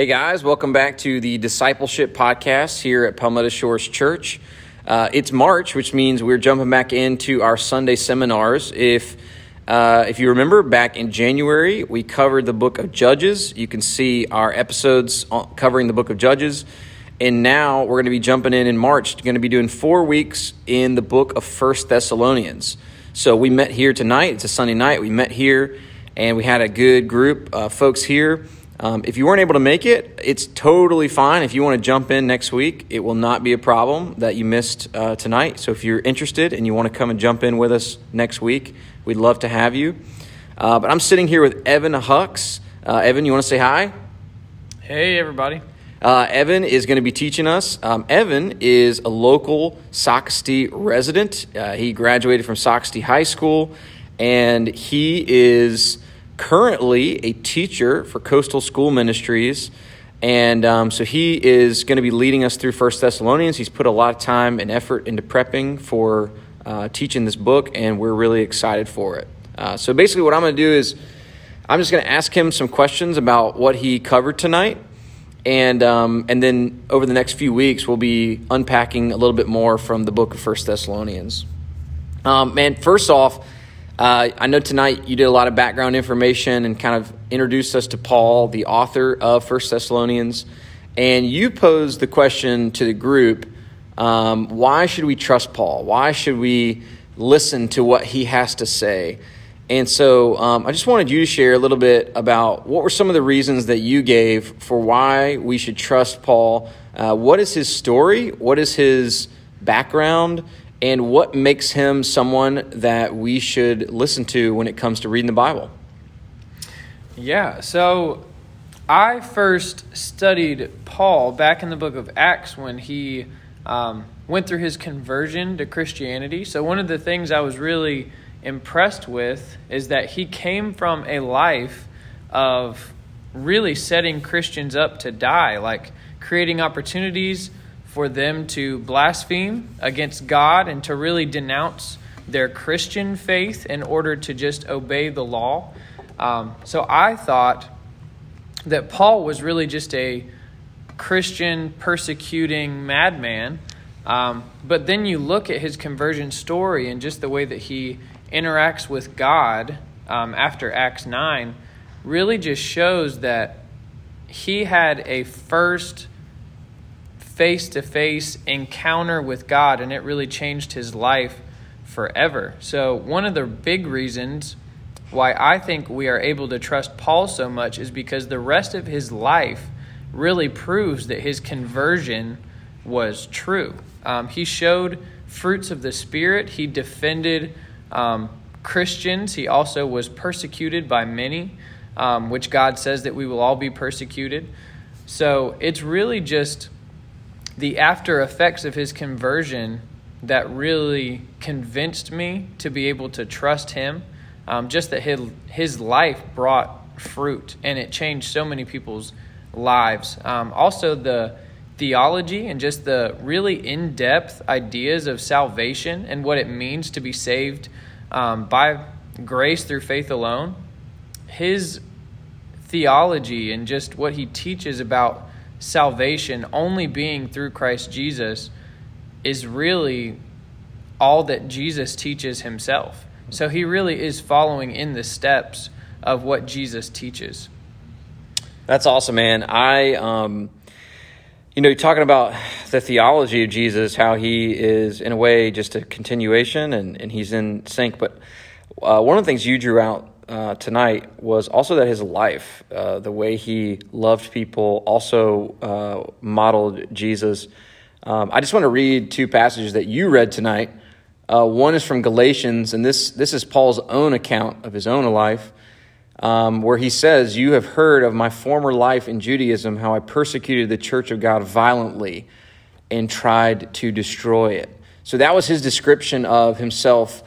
Hey guys, welcome back to the Discipleship Podcast here at Palmetto Shores Church. Uh, it's March, which means we're jumping back into our Sunday seminars. If uh, if you remember, back in January, we covered the book of Judges. You can see our episodes covering the book of Judges. And now we're going to be jumping in in March, going to be doing four weeks in the book of First Thessalonians. So we met here tonight. It's a Sunday night. We met here, and we had a good group of folks here um, if you weren't able to make it, it's totally fine. If you want to jump in next week, it will not be a problem that you missed uh, tonight. So if you're interested and you want to come and jump in with us next week, we'd love to have you. Uh, but I'm sitting here with Evan Hucks. Uh, Evan, you want to say hi? Hey, everybody. Uh, Evan is going to be teaching us. Um, Evan is a local Socastee resident. Uh, he graduated from Socastee High School, and he is currently a teacher for Coastal School Ministries. And um, so he is going to be leading us through First Thessalonians. He's put a lot of time and effort into prepping for uh, teaching this book, and we're really excited for it. Uh, so basically, what I'm going to do is I'm just going to ask him some questions about what he covered tonight. And, um, and then over the next few weeks, we'll be unpacking a little bit more from the book of First Thessalonians. Um, man, first off, uh, I know tonight you did a lot of background information and kind of introduced us to Paul, the author of First Thessalonians, and you posed the question to the group: um, Why should we trust Paul? Why should we listen to what he has to say? And so, um, I just wanted you to share a little bit about what were some of the reasons that you gave for why we should trust Paul. Uh, what is his story? What is his background? And what makes him someone that we should listen to when it comes to reading the Bible? Yeah, so I first studied Paul back in the book of Acts when he um, went through his conversion to Christianity. So, one of the things I was really impressed with is that he came from a life of really setting Christians up to die, like creating opportunities for them to blaspheme against God and to really denounce their Christian faith in order to just obey the law. Um, so I thought that Paul was really just a Christian persecuting madman. Um, but then you look at his conversion story and just the way that he interacts with God um, after Acts 9 really just shows that he had a first face to face encounter with God, and it really changed his life forever. So, one of the big reasons why I think we are able to trust Paul so much is because the rest of his life really proves that his conversion was true. Um, he showed fruits of the Spirit, he defended um, Christians, he also was persecuted by many, um, which God says that we will all be persecuted. So, it's really just the after effects of his conversion that really convinced me to be able to trust him. Um, just that his, his life brought fruit and it changed so many people's lives. Um, also, the theology and just the really in depth ideas of salvation and what it means to be saved um, by grace through faith alone. His theology and just what he teaches about salvation only being through Christ Jesus is really all that Jesus teaches himself. So he really is following in the steps of what Jesus teaches. That's awesome, man. I, um, you know, you're talking about the theology of Jesus, how he is in a way just a continuation and, and he's in sync. But uh, one of the things you drew out uh, tonight was also that his life, uh, the way he loved people, also uh, modeled Jesus. Um, I just want to read two passages that you read tonight. Uh, one is from Galatians, and this, this is Paul's own account of his own life, um, where he says, You have heard of my former life in Judaism, how I persecuted the church of God violently and tried to destroy it. So that was his description of himself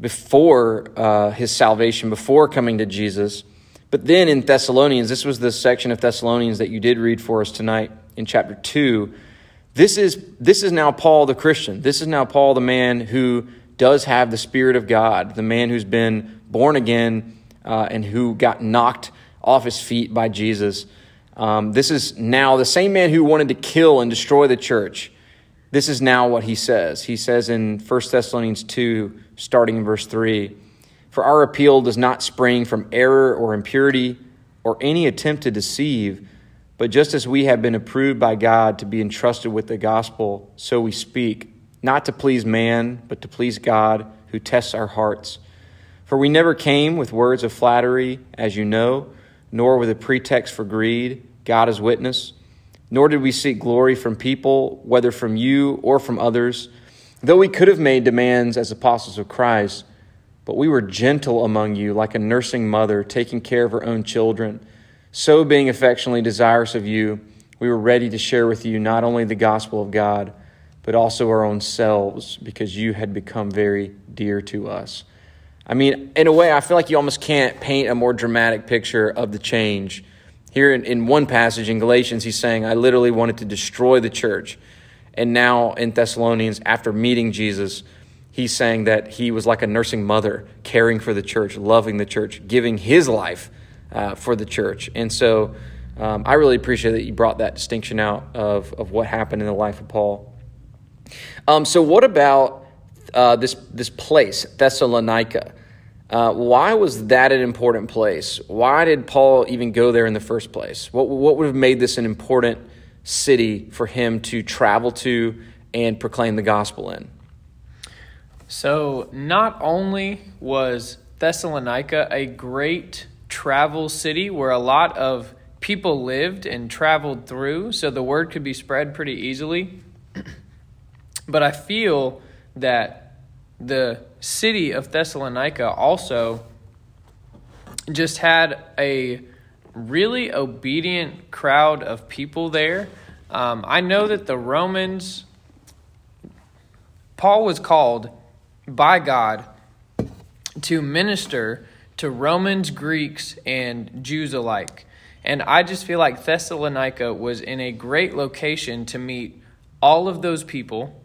before uh, his salvation, before coming to Jesus. But then in Thessalonians, this was the section of Thessalonians that you did read for us tonight in chapter 2. This is, this is now Paul the Christian. This is now Paul the man who does have the Spirit of God, the man who's been born again uh, and who got knocked off his feet by Jesus. Um, this is now the same man who wanted to kill and destroy the church. This is now what he says. He says in 1 Thessalonians 2, starting in verse 3 For our appeal does not spring from error or impurity or any attempt to deceive, but just as we have been approved by God to be entrusted with the gospel, so we speak, not to please man, but to please God who tests our hearts. For we never came with words of flattery, as you know, nor with a pretext for greed, God is witness. Nor did we seek glory from people, whether from you or from others, though we could have made demands as apostles of Christ. But we were gentle among you, like a nursing mother taking care of her own children. So, being affectionately desirous of you, we were ready to share with you not only the gospel of God, but also our own selves, because you had become very dear to us. I mean, in a way, I feel like you almost can't paint a more dramatic picture of the change. Here in, in one passage in Galatians, he's saying, I literally wanted to destroy the church. And now in Thessalonians, after meeting Jesus, he's saying that he was like a nursing mother, caring for the church, loving the church, giving his life uh, for the church. And so um, I really appreciate that you brought that distinction out of, of what happened in the life of Paul. Um, so, what about uh, this, this place, Thessalonica? Uh, why was that an important place? Why did Paul even go there in the first place? What, what would have made this an important city for him to travel to and proclaim the gospel in? So, not only was Thessalonica a great travel city where a lot of people lived and traveled through, so the word could be spread pretty easily, but I feel that the city of Thessalonica also just had a really obedient crowd of people there. Um, I know that the Romans, Paul was called by God to minister to Romans, Greeks, and Jews alike. And I just feel like Thessalonica was in a great location to meet all of those people.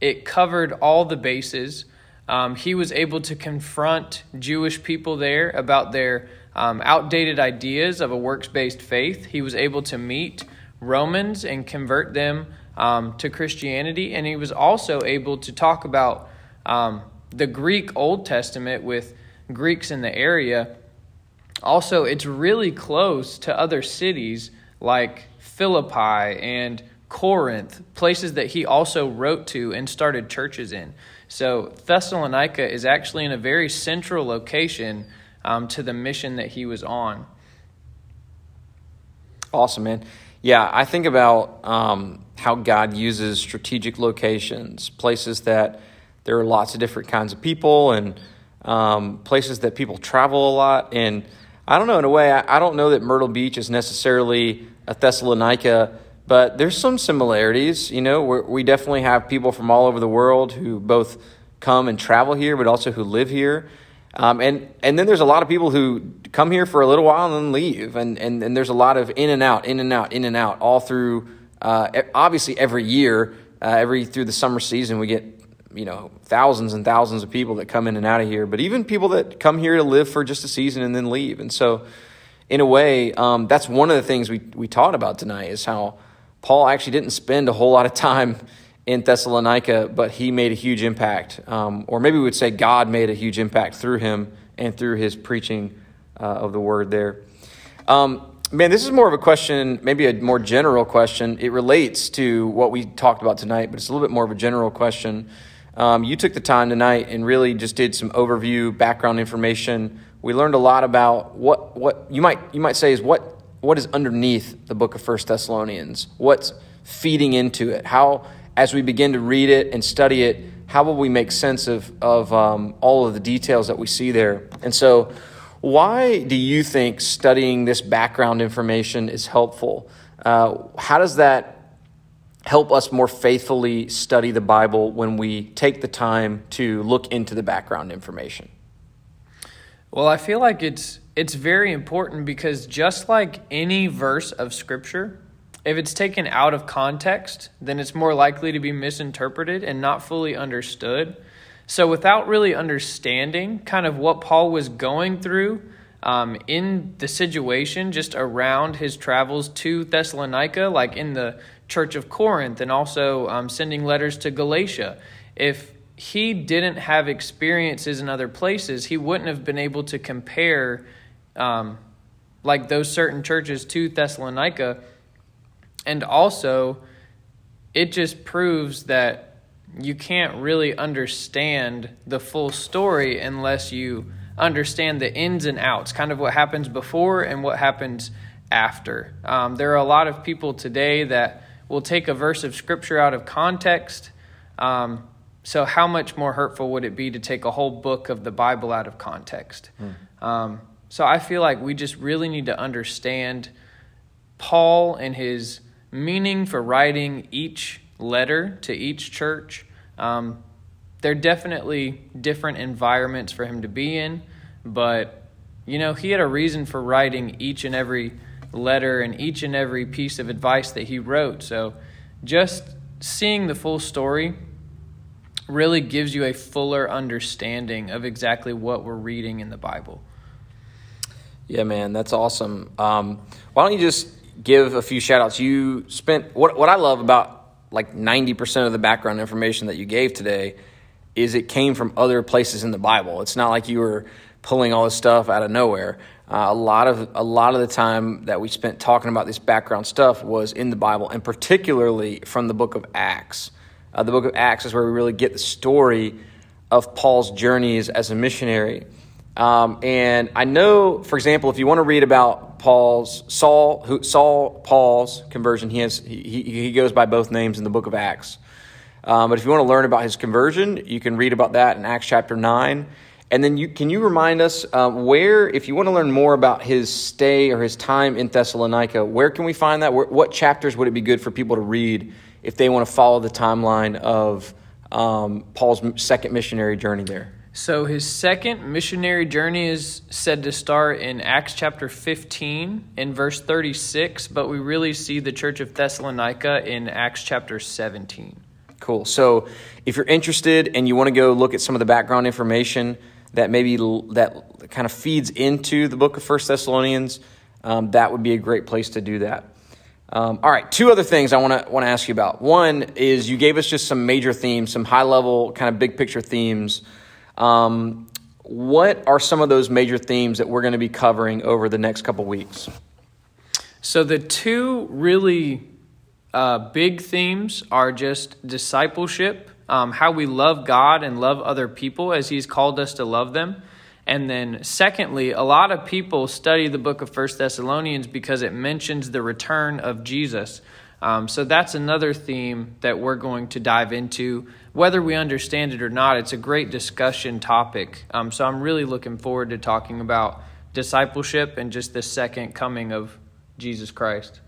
It covered all the bases. Um, he was able to confront Jewish people there about their um, outdated ideas of a works based faith. He was able to meet Romans and convert them um, to Christianity. And he was also able to talk about um, the Greek Old Testament with Greeks in the area. Also, it's really close to other cities like Philippi and Corinth, places that he also wrote to and started churches in. So, Thessalonica is actually in a very central location um, to the mission that he was on. Awesome, man. Yeah, I think about um, how God uses strategic locations, places that there are lots of different kinds of people and um, places that people travel a lot. And I don't know, in a way, I, I don't know that Myrtle Beach is necessarily a Thessalonica, but there's some similarities. You know, we definitely have people from all over the world who both come and travel here, but also who live here. Um, and, and then there's a lot of people who come here for a little while and then leave. And, and, and there's a lot of in and out, in and out, in and out, all through, uh, obviously, every year, uh, every through the summer season, we get you know thousands and thousands of people that come in and out of here, but even people that come here to live for just a season and then leave. And so, in a way, um, that's one of the things we we taught about tonight is how Paul actually didn't spend a whole lot of time in Thessalonica, but he made a huge impact, um, or maybe we would say God made a huge impact through him and through his preaching uh, of the word there. Um, man, this is more of a question, maybe a more general question. It relates to what we talked about tonight, but it's a little bit more of a general question. Um, you took the time tonight and really just did some overview, background information. We learned a lot about what, what you might you might say is what what is underneath the book of First Thessalonians. What's feeding into it? How, as we begin to read it and study it, how will we make sense of of um, all of the details that we see there? And so, why do you think studying this background information is helpful? Uh, how does that help us more faithfully study the Bible when we take the time to look into the background information? Well, I feel like it's it's very important because just like any verse of scripture, if it's taken out of context, then it's more likely to be misinterpreted and not fully understood. So without really understanding kind of what Paul was going through, um, in the situation just around his travels to Thessalonica, like in the church of Corinth, and also um, sending letters to Galatia. If he didn't have experiences in other places, he wouldn't have been able to compare um, like those certain churches to Thessalonica. And also, it just proves that you can't really understand the full story unless you understand the ins and outs, kind of what happens before and what happens after. Um, there are a lot of people today that will take a verse of scripture out of context. Um, so, how much more hurtful would it be to take a whole book of the Bible out of context? Mm. Um, so, I feel like we just really need to understand Paul and his meaning for writing each letter to each church. Um, they're definitely different environments for him to be in, but you know, he had a reason for writing each and every letter and each and every piece of advice that he wrote. So just seeing the full story really gives you a fuller understanding of exactly what we're reading in the Bible. Yeah, man, that's awesome. Um, why don't you just give a few shout outs? You spent what what I love about like 90% of the background information that you gave today is it came from other places in the Bible. It's not like you were pulling all this stuff out of nowhere. Uh, a lot of a lot of the time that we spent talking about this background stuff was in the Bible, and particularly from the book of Acts. Uh, the book of Acts is where we really get the story of Paul's journeys as a missionary. Um, and I know, for example, if you want to read about Paul's Saul, who, Saul Paul's conversion, he has he, he goes by both names in the book of Acts. Um, but if you want to learn about his conversion, you can read about that in Acts chapter 9. And then you, can you remind us uh, where, if you want to learn more about his stay or his time in Thessalonica, where can we find that? Where, what chapters would it be good for people to read if they want to follow the timeline of um, Paul's second missionary journey there? So his second missionary journey is said to start in Acts chapter 15 in verse 36, but we really see the church of Thessalonica in Acts chapter 17. Cool. So if you're interested and you want to go look at some of the background information that maybe that kind of feeds into the book of First Thessalonians, um, that would be a great place to do that. Um, all right, two other things I want to want to ask you about. One is you gave us just some major themes, some high level kind of big picture themes. Um, what are some of those major themes that we're going to be covering over the next couple weeks? So the two really uh, big themes are just discipleship, um, how we love God and love other people as He's called us to love them. And then, secondly, a lot of people study the book of First Thessalonians because it mentions the return of Jesus. Um, so that's another theme that we're going to dive into. Whether we understand it or not, it's a great discussion topic. Um, so I'm really looking forward to talking about discipleship and just the second coming of Jesus Christ.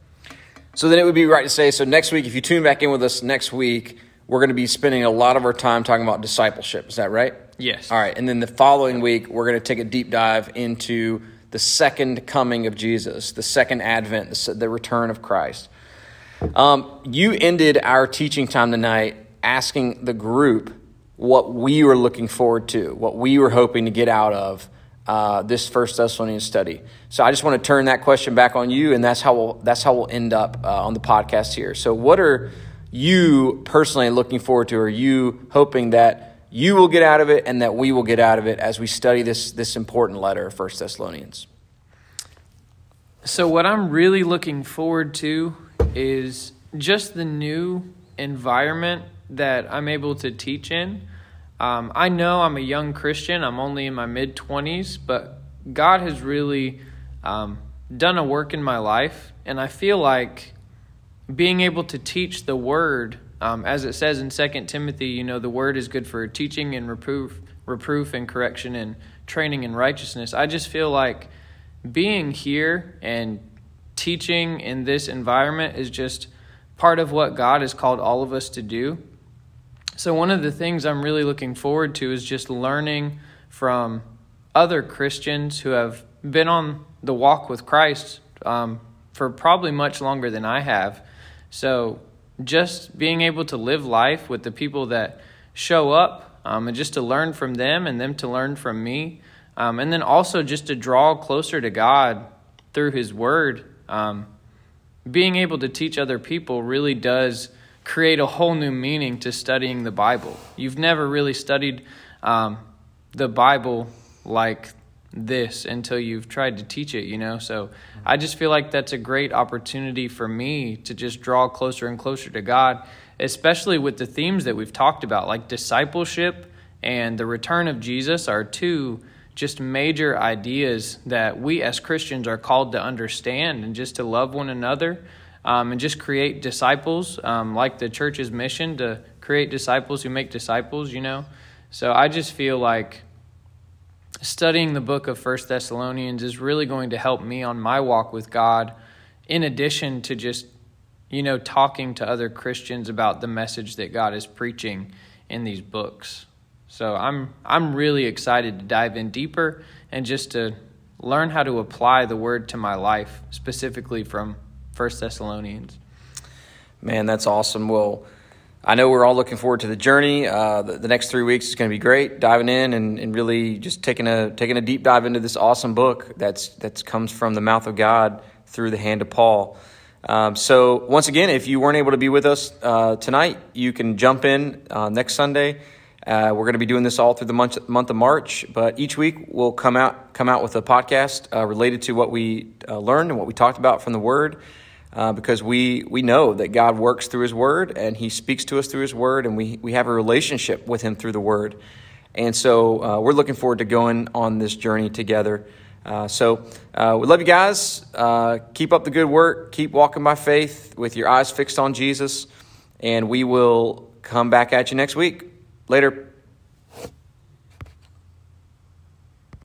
So then it would be right to say so next week, if you tune back in with us next week, we're going to be spending a lot of our time talking about discipleship. Is that right? Yes. All right. And then the following week, we're going to take a deep dive into the second coming of Jesus, the second advent, the, return of Christ. Um, you ended our teaching time tonight asking the group what we were looking forward to, what we were hoping to get out of uh, this First Thessalonians study. So I just want to turn that question back on you, and that's how we'll that's how we'll end up uh, on the podcast here. So what are you personally looking forward to? Are you hoping that you will get out of it, and that we will get out of it as we study this this important letter, First Thessalonians? So what I'm really looking forward to is just the new environment that I'm able to teach in. Um, I know I'm a young Christian, I'm only in my mid 20s, but God has really um, done a work in my life, and I feel like being able to teach the Word, um, as it says in 2 Timothy, you know, the Word is good for teaching and reproof, reproof and correction and training in righteousness. I just feel like being here and teaching in this environment is just part of what God has called all of us to do. So, one of the things I'm really looking forward to is just learning from other Christians who have been on the walk with Christ um, for probably much longer than I have. So, just being able to live life with the people that show up um, and just to learn from them and them to learn from me. Um, and then also just to draw closer to God through His Word. Um, being able to teach other people really does create a whole new meaning to studying the Bible. You've never really studied um, the Bible like this until you've tried to teach it, you know? So I just feel like that's a great opportunity for me to just draw closer and closer to God, especially with the themes that we've talked about, like discipleship and the return of Jesus are two just major ideas that we as Christians are called to understand and just to love one another um, and just create disciples, um, like the church's mission to create disciples who make disciples, you know? So I just feel like studying the book of First Thessalonians is really going to help me on my walk with God, in addition to just, you know, talking to other Christians about the message that God is preaching in these books. So I'm I'm really excited to dive in deeper and just to learn how to apply the word to my life, specifically from First Thessalonians. Man, that's awesome. Well, I know we're all looking forward to the journey. Uh, the, the, next three weeks is going to be great, diving in and, and really just taking a taking a deep dive into this awesome book that's that's comes from the mouth of God through the hand of Paul. Um, so once again, if you weren't able to be with us uh, tonight, you can jump in uh, next Sunday. Uh, we're going to be doing this all through the month, month of March, but each week we'll come out come out with a podcast uh, related to what we uh, learned and what we talked about from the Word, uh, because we we know that God works through His Word and He speaks to us through His Word, and we we have a relationship with Him through the Word, and so uh, we're looking forward to going on this journey together. Uh, so we love you guys. keep up the good work. Keep walking by faith with your eyes fixed on Jesus, and we will come back at you next week. Later.